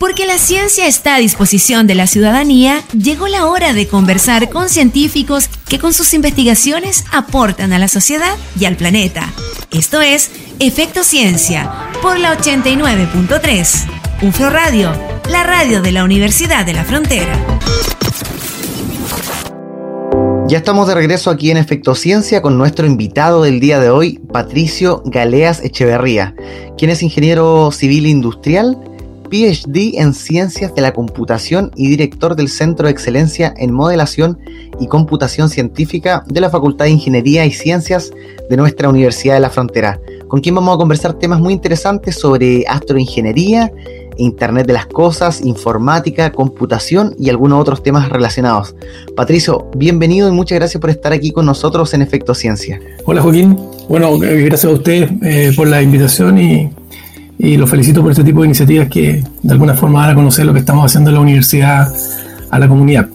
Porque la ciencia está a disposición de la ciudadanía, llegó la hora de conversar con científicos que con sus investigaciones aportan a la sociedad y al planeta. Esto es Efecto Ciencia por la 89.3. UFRO Radio, la radio de la Universidad de la Frontera. Ya estamos de regreso aquí en Efecto Ciencia con nuestro invitado del día de hoy, Patricio Galeas Echeverría, quien es ingeniero civil industrial PhD en Ciencias de la Computación y director del Centro de Excelencia en Modelación y Computación Científica de la Facultad de Ingeniería y Ciencias de nuestra Universidad de la Frontera, con quien vamos a conversar temas muy interesantes sobre astroingeniería, Internet de las Cosas, informática, computación y algunos otros temas relacionados. Patricio, bienvenido y muchas gracias por estar aquí con nosotros en Efecto Ciencia. Hola Joaquín, bueno, gracias a usted eh, por la invitación y y los felicito por este tipo de iniciativas que de alguna forma dan a conocer lo que estamos haciendo en la universidad a la comunidad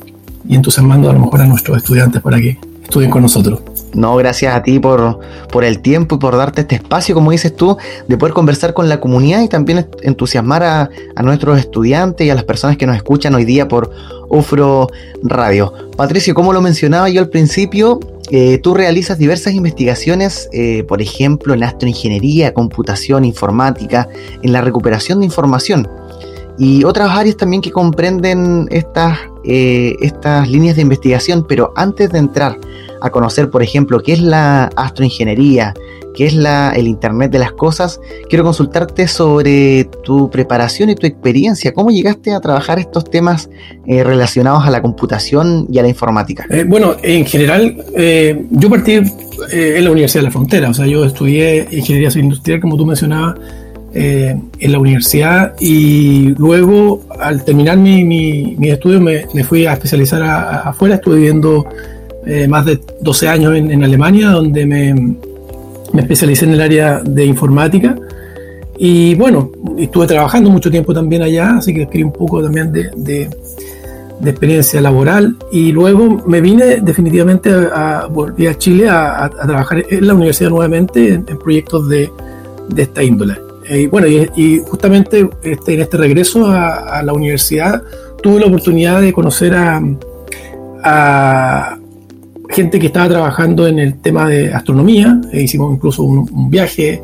y entusiasmando a lo mejor a nuestros estudiantes para que estudien con nosotros. No, gracias a ti por, por el tiempo y por darte este espacio, como dices tú, de poder conversar con la comunidad y también entusiasmar a, a nuestros estudiantes y a las personas que nos escuchan hoy día por UFRO Radio. Patricio, como lo mencionaba yo al principio, eh, tú realizas diversas investigaciones, eh, por ejemplo, en astroingeniería, computación, informática, en la recuperación de información. Y otras áreas también que comprenden estas, eh, estas líneas de investigación, pero antes de entrar a conocer, por ejemplo, qué es la astroingeniería, qué es la, el Internet de las Cosas, quiero consultarte sobre tu preparación y tu experiencia. ¿Cómo llegaste a trabajar estos temas eh, relacionados a la computación y a la informática? Eh, bueno, en general, eh, yo partí en la Universidad de la Frontera, o sea, yo estudié Ingeniería Industrial, como tú mencionabas, en la universidad y luego, al terminar mi, mi, estudio, me, me, fui a especializar afuera, estuve viviendo más de 12 años en Alemania, donde me me especialicé en el área de informática y bueno, estuve trabajando mucho tiempo también allá, así que escribí un poco también de, de, experiencia laboral y luego me vine definitivamente a, volví a Chile a, trabajar en la universidad nuevamente en, proyectos de, de, esta índole. Y bueno, y, justamente este, en este regreso a, la universidad tuve la oportunidad de conocer a, gente que estaba trabajando en el tema de astronomía, e hicimos incluso un, viaje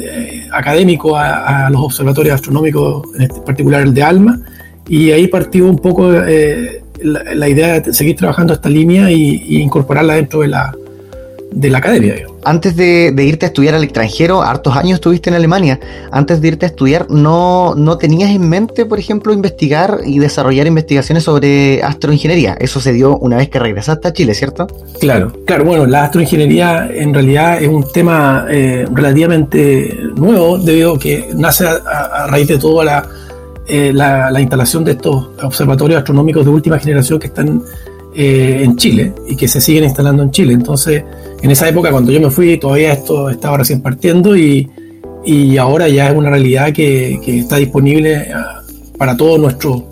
eh, académico a, los observatorios astronómicos, en este particular el de ALMA, y ahí partió un poco eh, la, idea de seguir trabajando esta línea y, incorporarla dentro de la, de la academia. Antes de, irte a estudiar al extranjero, hartos años estuviste en Alemania, antes de irte a estudiar, ¿no, ¿no tenías en mente, por ejemplo, investigar y desarrollar investigaciones sobre astroingeniería? Eso se dio una vez que regresaste a Chile, ¿cierto? Claro, claro, bueno, la astroingeniería en realidad es un tema eh, relativamente nuevo, debido a que nace a, raíz de toda eh, la, la instalación de estos observatorios astronómicos de última generación que están eh, en Chile y que se siguen instalando en Chile. Entonces, en esa época, cuando yo me fui, todavía esto estaba recién partiendo y, y ahora ya es una realidad que, que está disponible ah, para todos nuestros,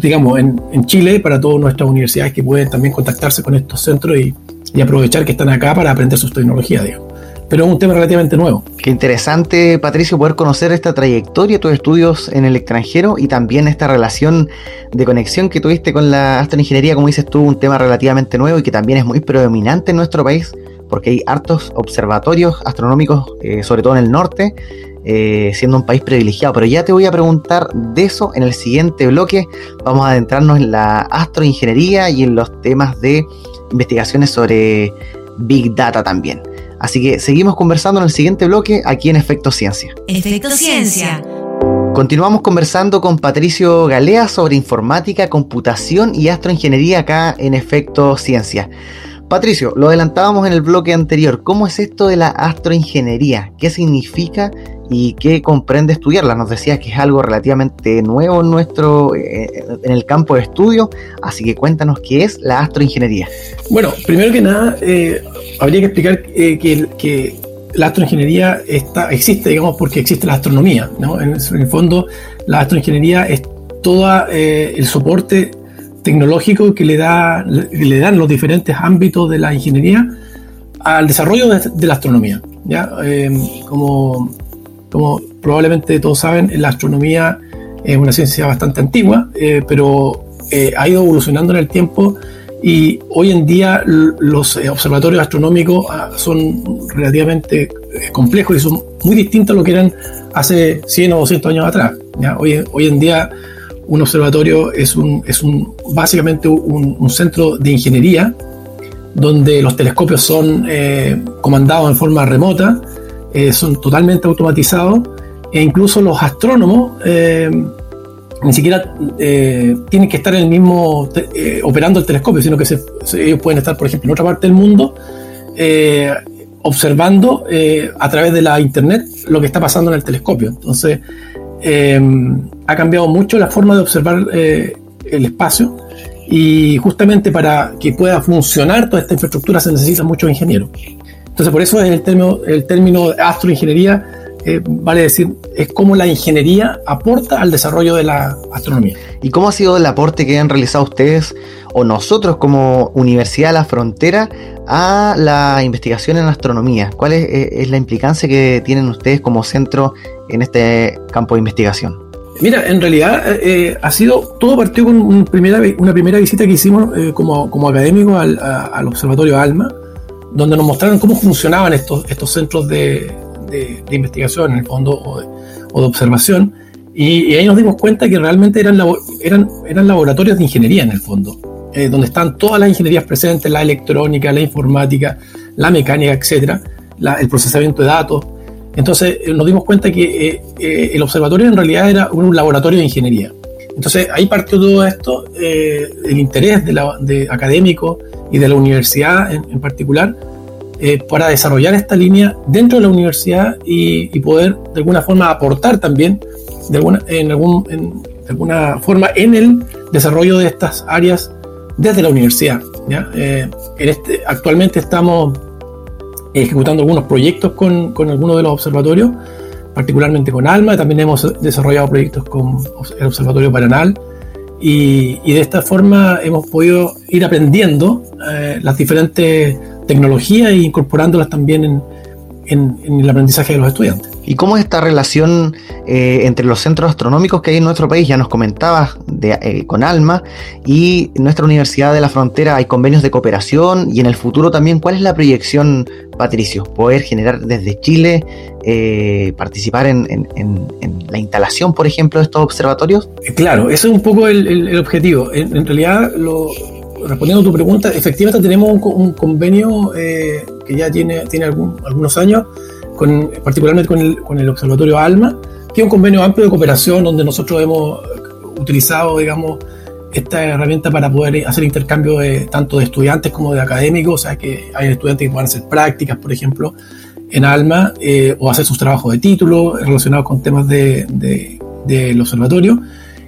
digamos, en, en, Chile, para todas nuestras universidades que pueden también contactarse con estos centros y, y aprovechar que están acá para aprender sus tecnologías, digamos pero es un tema relativamente nuevo. Qué interesante, Patricio, poder conocer esta trayectoria, tus estudios en el extranjero y también esta relación de conexión que tuviste con la astroingeniería, como dices tú, un tema relativamente nuevo y que también es muy predominante en nuestro país, porque hay hartos observatorios astronómicos, eh, sobre todo en el norte, eh, siendo un país privilegiado. Pero ya te voy a preguntar de eso en el siguiente bloque. Vamos a adentrarnos en la astroingeniería y en los temas de investigaciones sobre Big Data también. Así que seguimos conversando en el siguiente bloque aquí en Efecto Ciencia. Efecto Ciencia. Continuamos conversando con Patricio Galea sobre informática, computación y astroingeniería acá en Efecto Ciencia. Patricio, lo adelantábamos en el bloque anterior. ¿Cómo es esto de la astroingeniería? ¿Qué significa y qué comprende estudiarla? Nos decías que es algo relativamente nuevo en nuestro eh, en el campo de estudio, así que cuéntanos qué es la astroingeniería. Bueno, primero que nada, eh, habría que explicar eh, que, la astroingeniería está, existe, digamos, porque existe la astronomía. ¿no? En, el fondo, la astroingeniería es todo el soporte tecnológico que le, da, le dan los diferentes ámbitos de la ingeniería al desarrollo de, la astronomía. ¿ya? Como, como probablemente todos saben, la astronomía es una ciencia bastante antigua, pero ha ido evolucionando en el tiempo y hoy en día los observatorios astronómicos ah, son relativamente complejos y son muy distintos a lo que eran hace 100 o 200 años atrás. Hoy, hoy en día un observatorio es, un, es un, básicamente un, centro de ingeniería donde los telescopios son eh, comandados en forma remota, eh, son totalmente automatizados e incluso los astrónomos eh, ni siquiera tienen que estar en el mismo operando el telescopio, sino que ellos pueden estar, por ejemplo, en otra parte del mundo observando a través de la internet lo que está pasando en el telescopio. Entonces, ha cambiado mucho la forma de observar el espacio y justamente para que pueda funcionar toda esta infraestructura se necesita muchos ingenieros. Entonces, por eso es el término, el término astroingeniería, eh, vale decir, es cómo la ingeniería aporta al desarrollo de la astronomía. ¿Y cómo ha sido el aporte que han realizado ustedes o nosotros como Universidad de la Frontera a la investigación en astronomía? ¿Cuál es, es la implicancia que tienen ustedes como centro en este campo de investigación? Mira, en realidad eh, eh, ha sido, todo partió con una primera, una primera visita que hicimos eh, como, como académicos al, Observatorio ALMA, donde nos mostraron cómo funcionaban estos, estos centros de, de, investigación, en el fondo, o de, observación, y, ahí nos dimos cuenta que realmente eran, eran, eran laboratorios de ingeniería, en el fondo, donde están todas las ingenierías presentes, la electrónica, la informática, la mecánica, etcétera, el procesamiento de datos, entonces eh, nos dimos cuenta que eh, eh, el observatorio en realidad era un, laboratorio de ingeniería. Entonces ahí partió todo esto, el interés de, la, de académico y de la universidad en, particular, para desarrollar esta línea dentro de la universidad y, poder de alguna forma aportar también de alguna, en, algún, en, de alguna forma en el desarrollo de estas áreas desde la universidad. ¿ya? en este, actualmente estamos ejecutando algunos proyectos con, con algunos de los observatorios, particularmente con ALMA, también hemos desarrollado proyectos con el Observatorio Paranal y, de esta forma hemos podido ir aprendiendo eh, las diferentes tecnologías e incorporándolas también en el aprendizaje de los estudiantes. ¿Y cómo es esta relación eh, entre los centros astronómicos que hay en nuestro país? Ya nos comentabas eh, con Alma y nuestra Universidad de la Frontera hay convenios de cooperación y en el futuro también, ¿cuál es la proyección, Patricio? Poder generar desde Chile, eh, participar en, la instalación, por ejemplo, de estos observatorios? Claro, ese es un poco el, objetivo. En, realidad, respondiendo a tu pregunta, efectivamente tenemos un, convenio que ya tiene, tiene algunos años particularmente con el, con el Observatorio ALMA, que es un convenio amplio de cooperación donde nosotros hemos utilizado, digamos, esta herramienta para poder hacer intercambio de, tanto de estudiantes como de académicos, o sea que hay estudiantes que puedan hacer prácticas, por ejemplo, en ALMA, eh, o hacer sus trabajos de título relacionados con temas del de, observatorio.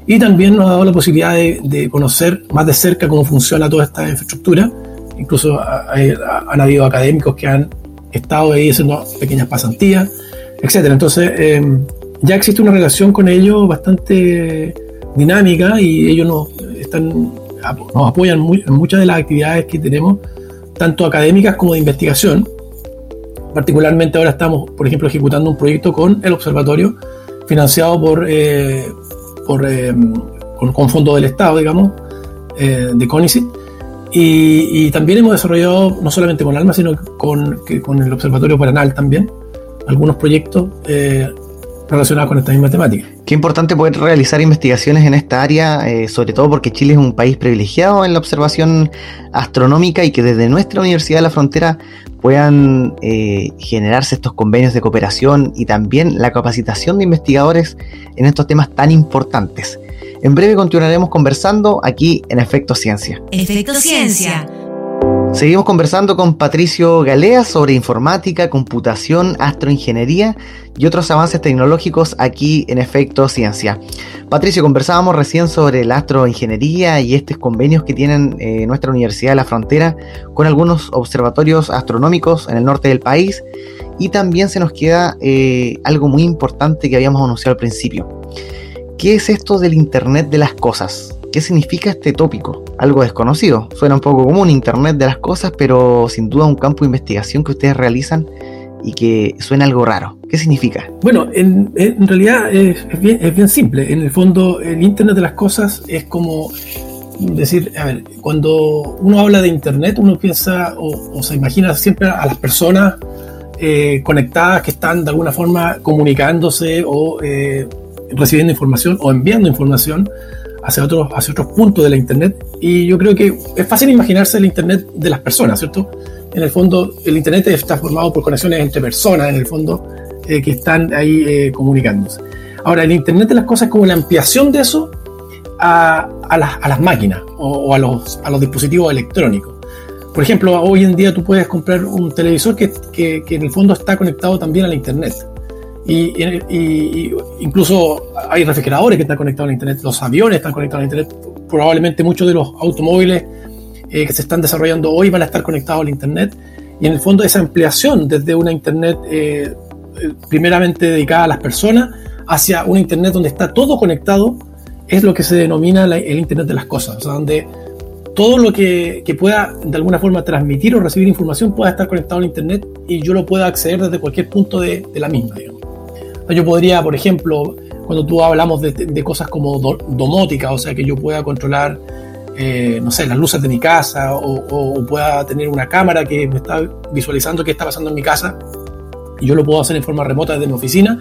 Y también nos ha dado la posibilidad de, conocer más de cerca cómo funciona toda esta infraestructura. Incluso han habido académicos que han estado ahí haciendo pequeñas pasantías, etcétera. Entonces, em, ya existe una relación con ellos bastante dinámica y ellos nos, están, nos apoyan en muchas de las actividades que tenemos, tanto académicas como de investigación. Particularmente ahora estamos, por ejemplo, ejecutando un proyecto con el observatorio financiado por, eh, por em, con, con fondos del Estado, digamos, eh, de CONICIT y, también hemos desarrollado, no solamente con ALMA, sino con, con el Observatorio Paranal también, algunos proyectos eh, relacionados con esta misma temática. Qué importante poder realizar investigaciones en esta área, eh, sobre todo porque Chile es un país privilegiado en la observación astronómica y que desde nuestra Universidad de la Frontera puedan eh, generarse estos convenios de cooperación y también la capacitación de investigadores en estos temas tan importantes. En breve continuaremos conversando aquí en Efecto Ciencia. Efecto Ciencia. Seguimos conversando con Patricio Galea sobre informática, computación, astroingeniería y otros avances tecnológicos aquí en Efecto Ciencia. Patricio, conversábamos recién sobre la astroingeniería y estos convenios que tienen eh, nuestra Universidad de la Frontera con algunos observatorios astronómicos en el norte del país y también se nos queda eh, algo muy importante que habíamos anunciado al principio ¿Qué es esto del Internet de las Cosas? ¿Qué significa este tópico? Algo desconocido. Suena un poco común Internet de las Cosas, pero sin duda un campo de investigación que ustedes realizan y que suena algo raro. ¿Qué significa? Bueno, en, realidad es, bien, simple. En el fondo, el Internet de las Cosas es como decir, a ver, cuando uno habla de Internet, uno piensa o, se imagina siempre a las personas eh, conectadas que están de alguna forma comunicándose o eh, recibiendo información o enviando información hacia otros, hacia otros puntos de la Internet. Y yo creo que es fácil imaginarse el Internet de las personas, ¿cierto? En el fondo, el Internet está formado por conexiones entre personas, en el fondo, eh, que están ahí eh, comunicándose. Ahora, el Internet de las cosas es como la ampliación de eso a, a, las, a las, máquinas o, a, los, a los dispositivos electrónicos. Por ejemplo, hoy en día tú puedes comprar un televisor que, que, que en el fondo está conectado también a la Internet. Y, incluso hay refrigeradores que están conectados a Internet, los aviones están conectados a Internet, probablemente muchos de los automóviles eh, que se están desarrollando hoy van a estar conectados al Internet. Y en el fondo esa ampliación desde una Internet eh, eh, primeramente dedicada a las personas hacia una Internet donde está todo conectado es lo que se denomina el Internet de las cosas, o sea, donde todo lo que, que, pueda de alguna forma transmitir o recibir información pueda estar conectado al Internet y yo lo pueda acceder desde cualquier punto de, de la misma. Digamos. Yo podría, por ejemplo, cuando tú hablamos de, cosas como domótica, o sea, que yo pueda controlar, eh, no sé, las luces de mi casa o, pueda tener una cámara que me está visualizando qué está pasando en mi casa y yo lo puedo hacer en forma remota desde mi oficina,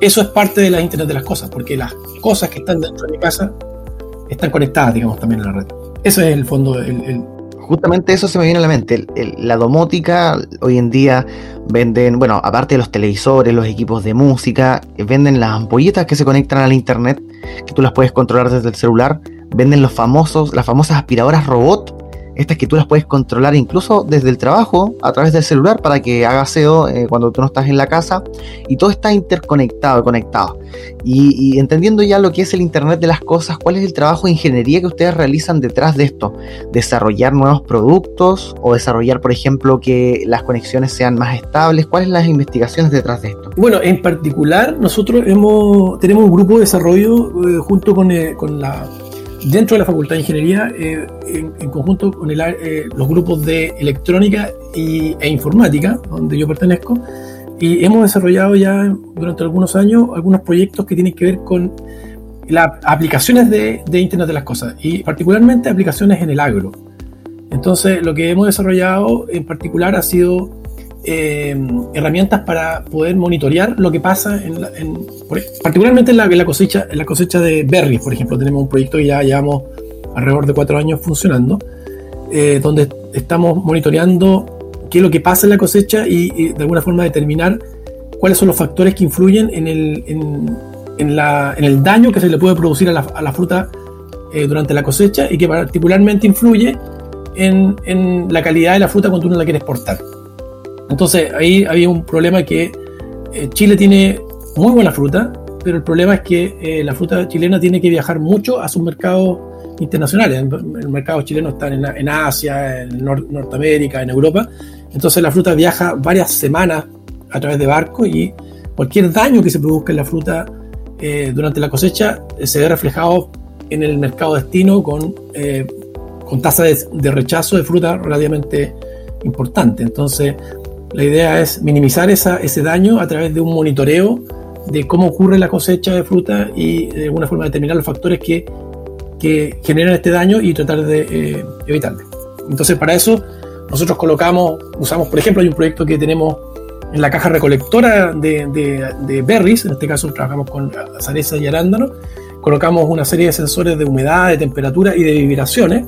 eso es parte de la Internet de las cosas, porque las cosas que están dentro de mi casa están conectadas, digamos, también a la red. Eso es el fondo, el, justamente eso se me viene a la mente. la domótica hoy en día venden, bueno, aparte de los televisores, los equipos de música, eh, venden las ampolletas que se conectan al internet, que tú las puedes controlar desde el celular. Venden los famosos, las famosas aspiradoras robot estas que tú las puedes controlar incluso desde el trabajo a través del celular para que haga SEO eh, cuando tú no estás en la casa y todo está interconectado, conectado. Y, entendiendo ya lo que es el Internet de las Cosas, ¿cuál es el trabajo de ingeniería que ustedes realizan detrás de esto? ¿Desarrollar nuevos productos o desarrollar, por ejemplo, que las conexiones sean más estables? ¿Cuáles son las investigaciones detrás de esto? Bueno, en particular nosotros hemos, tenemos un grupo de desarrollo eh, junto con, eh, con la dentro de la Facultad de Ingeniería, eh, en, conjunto con eh, los grupos de electrónica y, e informática, donde yo pertenezco, y hemos desarrollado ya durante algunos años algunos proyectos que tienen que ver con las aplicaciones de, de, Internet de las Cosas, y particularmente aplicaciones en el agro. Entonces, lo que hemos desarrollado en particular ha sido eh, herramientas para poder monitorear lo que pasa, en, particularmente en la, cosecha, en la cosecha de berries, por ejemplo. Tenemos un proyecto que ya llevamos alrededor de cuatro años funcionando, eh, donde estamos monitoreando qué es lo que pasa en la cosecha y, de alguna forma determinar cuáles son los factores que influyen en el, en, la, en daño que se le puede producir a la, a la fruta eh, durante la cosecha y que particularmente influye en, en la calidad de la fruta cuando uno la quiere exportar. Entonces ahí había un problema que eh, Chile tiene muy buena fruta, pero el problema es que eh, la fruta chilena tiene que viajar mucho a sus mercados internacionales. El mercado chileno está en, Asia, en Norteamérica, en Europa. Entonces la fruta viaja varias semanas a través de barco y cualquier daño que se produzca en la fruta eh, durante la cosecha se ve reflejado en el mercado destino con, con tasa de, de, rechazo de fruta relativamente importante. Entonces la idea es minimizar esa, ese daño a través de un monitoreo de cómo ocurre la cosecha de fruta y de alguna forma determinar los factores que, que generan este daño y tratar de eh, evitarlo. Entonces, para eso, nosotros colocamos, usamos, por ejemplo, hay un proyecto que tenemos en la caja recolectora de, de, berries, en este caso trabajamos con zareza y arándano, colocamos una serie de sensores de humedad, de temperatura y de vibraciones.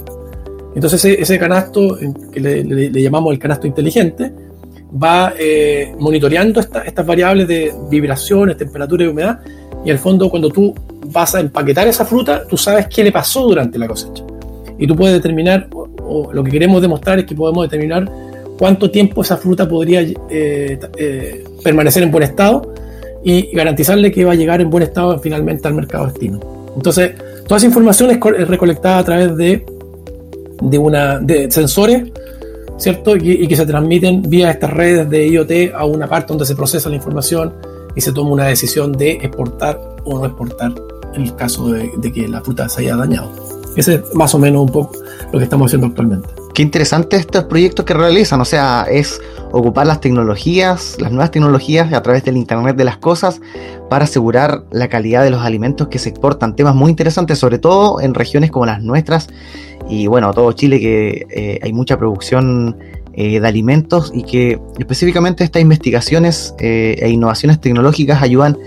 Entonces ese, canasto, que le, llamamos el canasto inteligente, va eh, monitoreando estas variables de vibraciones, temperatura y humedad. Y al fondo, cuando tú vas a empaquetar esa fruta, tú sabes qué le pasó durante la cosecha. Y tú puedes determinar, o, lo que queremos demostrar es que podemos determinar cuánto tiempo esa fruta podría eh, eh, permanecer en buen estado y garantizarle que va a llegar en buen estado finalmente al mercado destino. Entonces, toda esa información es recolectada a través de, de, una, de sensores ¿cierto? Y, que se transmiten vía estas redes de IoT a una parte donde se procesa la información y se toma una decisión de exportar o no exportar en el caso de, de que la fruta se haya dañado. Ese es más o menos un poco lo que estamos haciendo actualmente. Qué interesante estos proyectos que realizan, o sea, es ocupar las tecnologías, las nuevas tecnologías a través del Internet de las Cosas para asegurar la calidad de los alimentos que se exportan. Temas muy interesantes, sobre todo en regiones como las nuestras y bueno, todo Chile que eh, hay mucha producción eh, de alimentos y que específicamente estas investigaciones eh, e innovaciones tecnológicas ayudan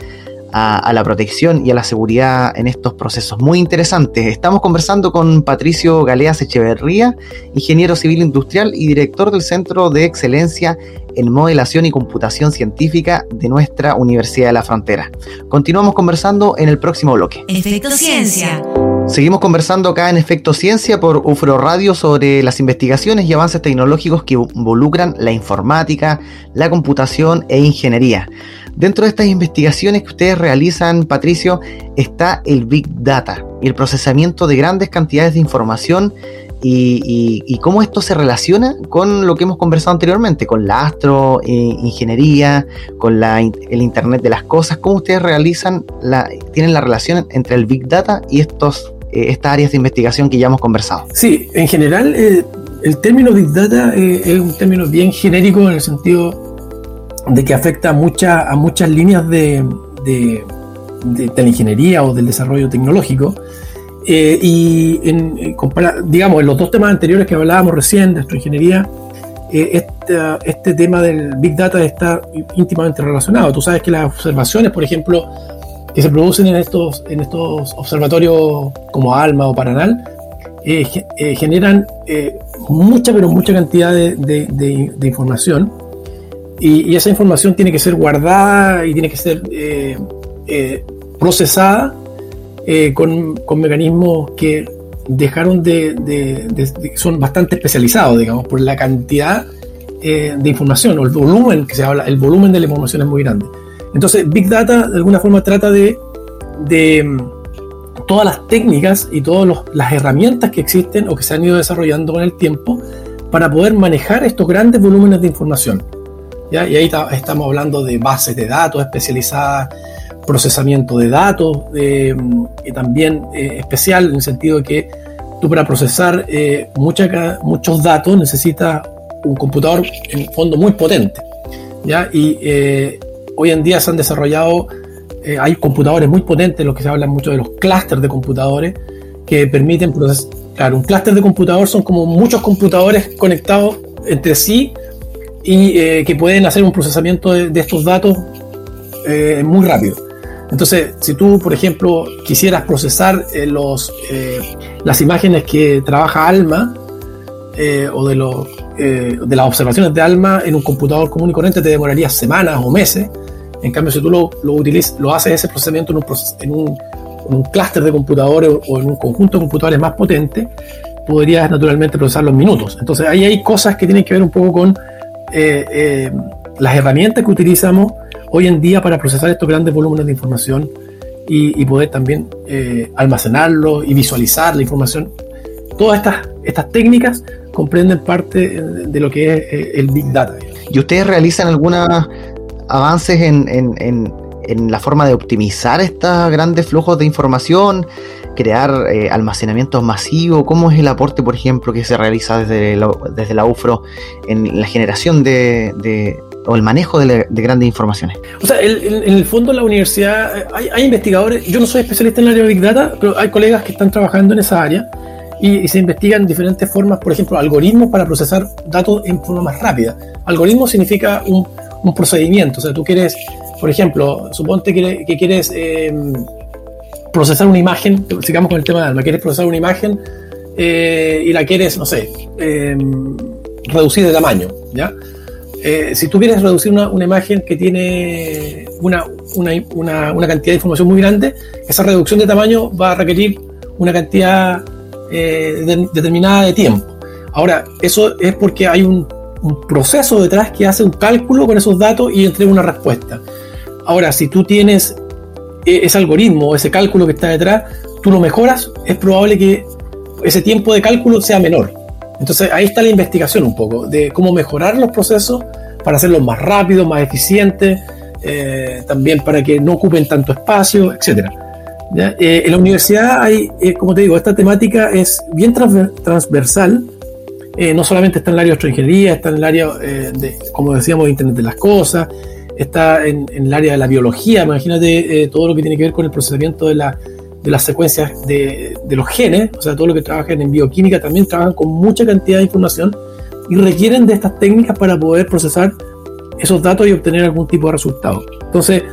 la protección y a la seguridad en estos procesos. Muy interesantes. Estamos conversando con Patricio Galeas Echeverría, ingeniero civil industrial y director del Centro de Excelencia en Modelación y Computación Científica de nuestra Universidad de la Frontera. Continuamos conversando en el próximo bloque. Efecto Ciencia. Seguimos conversando acá en Efecto Ciencia por UFRO Radio sobre las investigaciones y avances tecnológicos que involucran la informática, la computación e ingeniería. Dentro de estas investigaciones que ustedes realizan, Patricio, está el Big Data y el procesamiento de grandes cantidades de información y, cómo esto se relaciona con lo que hemos conversado anteriormente, con la astroingeniería, con la, el Internet de las Cosas, cómo ustedes realizan, la, tienen la relación entre el Big Data y estos, eh, estas áreas de investigación que ya hemos conversado. Sí, en general eh, el término Big Data eh, es un término bien genérico en el sentido de que afecta a, a muchas líneas de, de, la ingeniería o del desarrollo tecnológico. Eh, y en, digamos, en los dos temas anteriores que hablábamos recién de astroingeniería, eh, este, tema del Big Data está íntimamente relacionado. Tú sabes que las observaciones, por ejemplo, que se producen en estos, en estos observatorios como ALMA o Paranal, eh, generan mucha, pero mucha cantidad de, de información y, esa información tiene que ser guardada y tiene que ser eh, eh, procesada eh, con, con, mecanismos que dejaron de, son bastante especializados, digamos, por la cantidad de información o el volumen que se habla, el volumen de la información es muy grande. Entonces, Big Data de alguna forma trata de, de mm, todas las técnicas y todas las herramientas que existen o que se han ido desarrollando con el tiempo para poder manejar estos grandes volúmenes de información. Y ahí estamos hablando de bases de datos especializadas, procesamiento de datos, y también eh, especial en el sentido de que tú para procesar eh, muchos datos necesitas un computador en fondo muy potente. ¿ya? Y eh, hoy en día se han desarrollado, hay computadores muy potentes, los que se hablan mucho de los clústeres de computadores, que permiten procesar. Claro, un clúster de computador son como muchos computadores conectados entre sí y eh, que pueden hacer un procesamiento de, estos datos eh, muy rápido. Entonces, si tú, por ejemplo, quisieras procesar eh, los, las imágenes que trabaja ALMA o de, los, de las observaciones de ALMA en un computador común y corriente, te demoraría semanas o meses. En cambio, si tú lo, lo, utilizas, lo haces ese procesamiento en un, en un, en un clúster de computadores o en un conjunto de computadores más potente, podrías naturalmente procesar los minutos. Entonces, ahí hay cosas que tienen que ver un poco con eh, eh, las herramientas que utilizamos hoy en día para procesar estos grandes volúmenes de información y, poder también eh, almacenarlo y visualizar la información. Todas estas, estas técnicas comprenden parte de lo que es el Big Data. ¿Y ustedes realizan algunos avances en, en, la forma de optimizar estos grandes flujos de información? crear eh, almacenamientos masivos? ¿Cómo es el aporte, por ejemplo, que se realiza desde la, la UFRO en la generación de, o el manejo de, grandes informaciones? O sea, en el fondo la universidad, eh, hay, investigadores, yo no soy especialista en el área de Big Data, pero hay colegas que están trabajando en esa área y, se investigan diferentes formas, por ejemplo, algoritmos para procesar datos en forma más rápida. Algoritmo significa un, procedimiento, o sea, tú quieres, por ejemplo, suponte que, quieres... Eh, procesar una imagen, sigamos con el tema de alma, quieres procesar una imagen eh, y la quieres, no sé, em, reducir de tamaño, ¿ya? Eh, si tú quieres reducir una, una imagen que tiene una, una, una, cantidad de información muy grande, esa reducción de tamaño va a requerir una cantidad eh, determinada de tiempo. Ahora, eso es porque hay un, un, proceso detrás que hace un cálculo con esos datos y entrega una respuesta. Ahora, si tú tienes e-, ese algoritmo, ese cálculo que está detrás, tú lo mejoras, es probable que ese tiempo de cálculo sea menor. Entonces ahí está la investigación un poco, de cómo mejorar los procesos para hacerlos más rápidos, más eficientes, eh, también para que no ocupen tanto espacio, etc. Eh, en la universidad eh, como te digo, esta temática es bien transversal eh, no solamente está en el área de astroingeniería, está en el área, eh, de, como decíamos, de Internet de las Cosas, está en, el área de la biología, imagínate eh, todo lo que tiene que ver con el procesamiento de, la, de las secuencias de, de, los genes, o sea, todo lo que trabajan en bioquímica también trabajan con mucha cantidad de información y requieren de estas técnicas para poder procesar esos datos y obtener algún tipo de resultado. Entonces,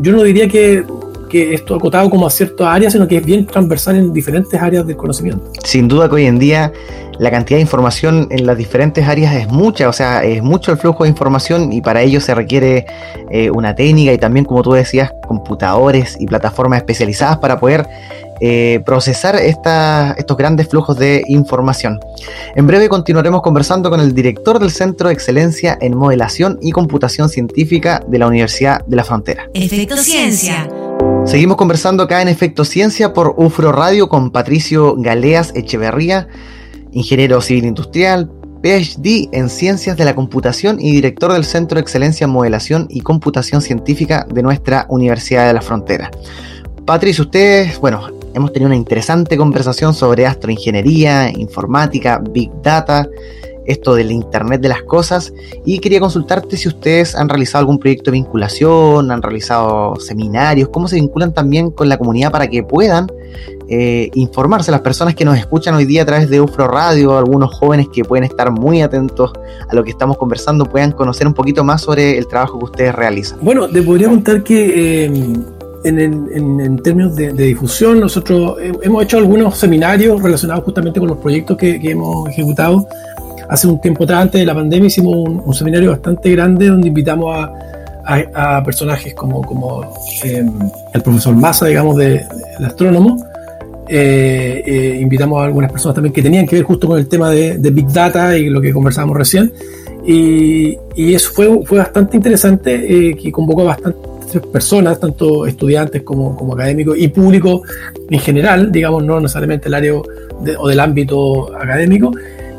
yo no diría que que esto acotado como a ciertas áreas, sino que es bien transversal en diferentes áreas del conocimiento. Sin duda que hoy en día la cantidad de información en las diferentes áreas es mucha, o sea, es mucho el flujo de información y para ello se requiere eh, una técnica y también, como tú decías, computadores y plataformas especializadas para poder eh, procesar estos grandes flujos de información. En breve continuaremos conversando con el director del Centro de Excelencia en Modelación y Computación Científica de la Universidad de la Frontera. Efecto Ciencia Seguimos conversando acá en Efecto Ciencia por UFRO Radio con Patricio Galeas Echeverría, ingeniero civil industrial, PhD en Ciencias de la Computación y director del Centro de Excelencia en Modelación y Computación Científica de nuestra Universidad de la Frontera. Patricio, ustedes, bueno, hemos tenido una interesante conversación sobre astroingeniería, informática, big data esto del Internet de las Cosas. Y quería consultarte si ustedes han realizado algún proyecto de vinculación, han realizado seminarios, cómo se vinculan también con la comunidad para que puedan eh, informarse las personas que nos escuchan hoy día a través de UFRO Radio, algunos jóvenes que pueden estar muy atentos a lo que estamos conversando, puedan conocer un poquito más sobre el trabajo que ustedes realizan. Bueno, te podría contar que... Eh, en, términos de, difusión, nosotros hemos hecho algunos seminarios relacionados justamente con los proyectos que hemos ejecutado hace un tiempo atrás, antes de la pandemia, hicimos un, seminario bastante grande donde invitamos a, a, personajes como, como em, el profesor Massa, digamos, de, del astrónomo. Eh, eh, invitamos a algunas personas también que tenían que ver justo con el tema de, Big Data y lo que conversábamos recién. Y, y eso fue, fue bastante interesante, eh, que convocó a bastantes personas, tanto estudiantes como, como académicos y público en general, digamos, no necesariamente el área o del ámbito académico.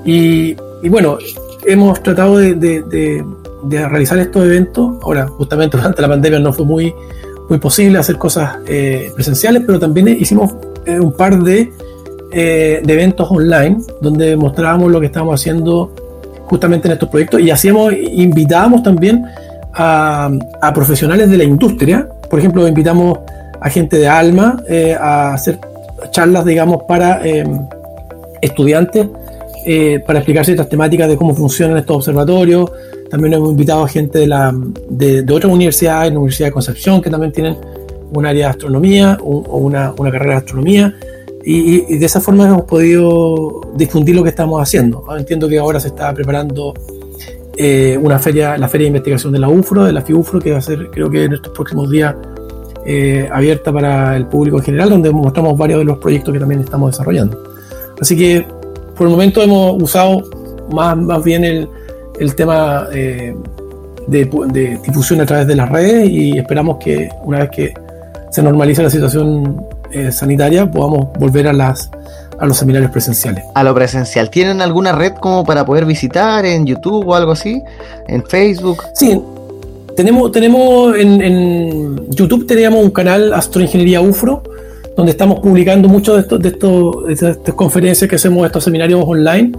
Y, y bueno, hemos tratado de, realizar estos eventos. Ahora, justamente durante la pandemia no fue muy, muy posible hacer cosas eh, presenciales, pero también hicimos eh, un par eh, de, eventos online donde mostrábamos lo que estábamos haciendo justamente en estos proyectos y hacíamos, invitábamos también a, a profesionales de la industria. Por ejemplo, invitamos a gente de Alma a hacer charlas, digamos, para estudiantes eh, para explicar ciertas temáticas de cómo funcionan estos observatorios. También hemos invitado a gente de, la, de, otras universidades, la Universidad de Concepción, que también tienen un área de astronomía o una, una, carrera de astronomía. Y, de esa forma hemos podido difundir lo que estamos haciendo. Entiendo que ahora se está preparando eh, una feria, la feria de investigación de la UFRO, de la FIUFRO, que va a ser, creo que en estos próximos días, eh, abierta para el público en general, donde mostramos varios de los proyectos que también estamos desarrollando. Así que por el momento hemos usado más, más bien el, el tema eh, de, difusión a través de las redes y esperamos que una vez que se normalice la situación eh, sanitaria podamos volver a las a los seminarios presenciales. A lo presencial. ¿Tienen alguna red como para poder visitar en YouTube o algo así? ¿En Facebook? Sí, tenemos, tenemos en, en YouTube teníamos un canal Astroingeniería UFRO donde estamos publicando muchos de estos, de estos, estas conferencias que hacemos, estos seminarios online.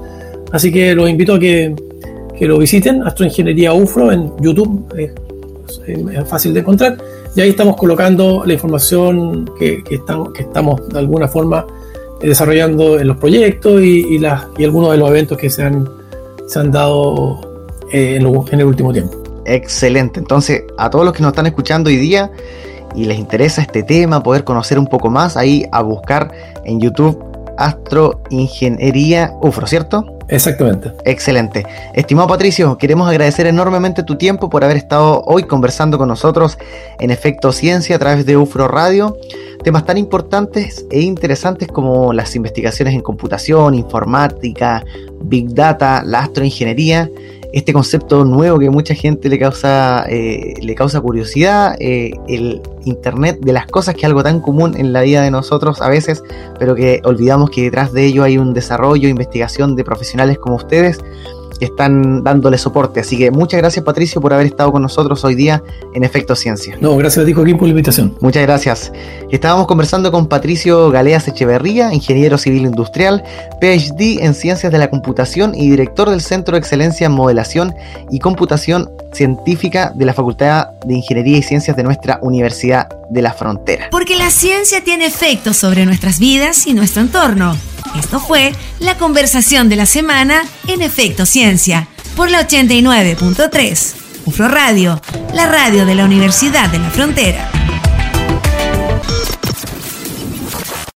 Así que los invito a que, que lo visiten, Astroingeniería UFRO en YouTube, es fácil de encontrar. Y ahí estamos colocando la información que, que, estamos, que estamos de alguna forma desarrollando en los proyectos y, y, las, y algunos de los eventos que se han, se han dado eh, en, en el último tiempo. Excelente. Entonces, a todos los que nos están escuchando hoy día, y les interesa este tema, poder conocer un poco más, ahí a buscar en YouTube Astroingeniería UFRO, ¿cierto? Exactamente. Excelente. Estimado Patricio, queremos agradecer enormemente tu tiempo por haber estado hoy conversando con nosotros en Efecto Ciencia a través de UFRO Radio. Temas tan importantes e interesantes como las investigaciones en computación, informática, big data, la astroingeniería este concepto nuevo que mucha gente le causa, eh, le causa curiosidad, eh, el Internet de las cosas, que es algo tan común en la vida de nosotros a veces, pero que olvidamos que detrás de ello hay un desarrollo, investigación de profesionales como ustedes. Están dándole soporte. Así que muchas gracias Patricio por haber estado con nosotros hoy día en Efecto Ciencia. No, gracias a ti Joaquín por la invitación. Muchas gracias. Estábamos conversando con Patricio Galeas Echeverría, ingeniero civil industrial, PhD en Ciencias de la Computación y director del Centro de Excelencia en Modelación y Computación Científica de la Facultad de Ingeniería y Ciencias de nuestra Universidad de la Frontera. Porque la ciencia tiene efectos sobre nuestras vidas y nuestro entorno. Esto fue la conversación de la semana en Efecto Ciencia por la 89.3. UFRO Radio, la radio de la Universidad de la Frontera.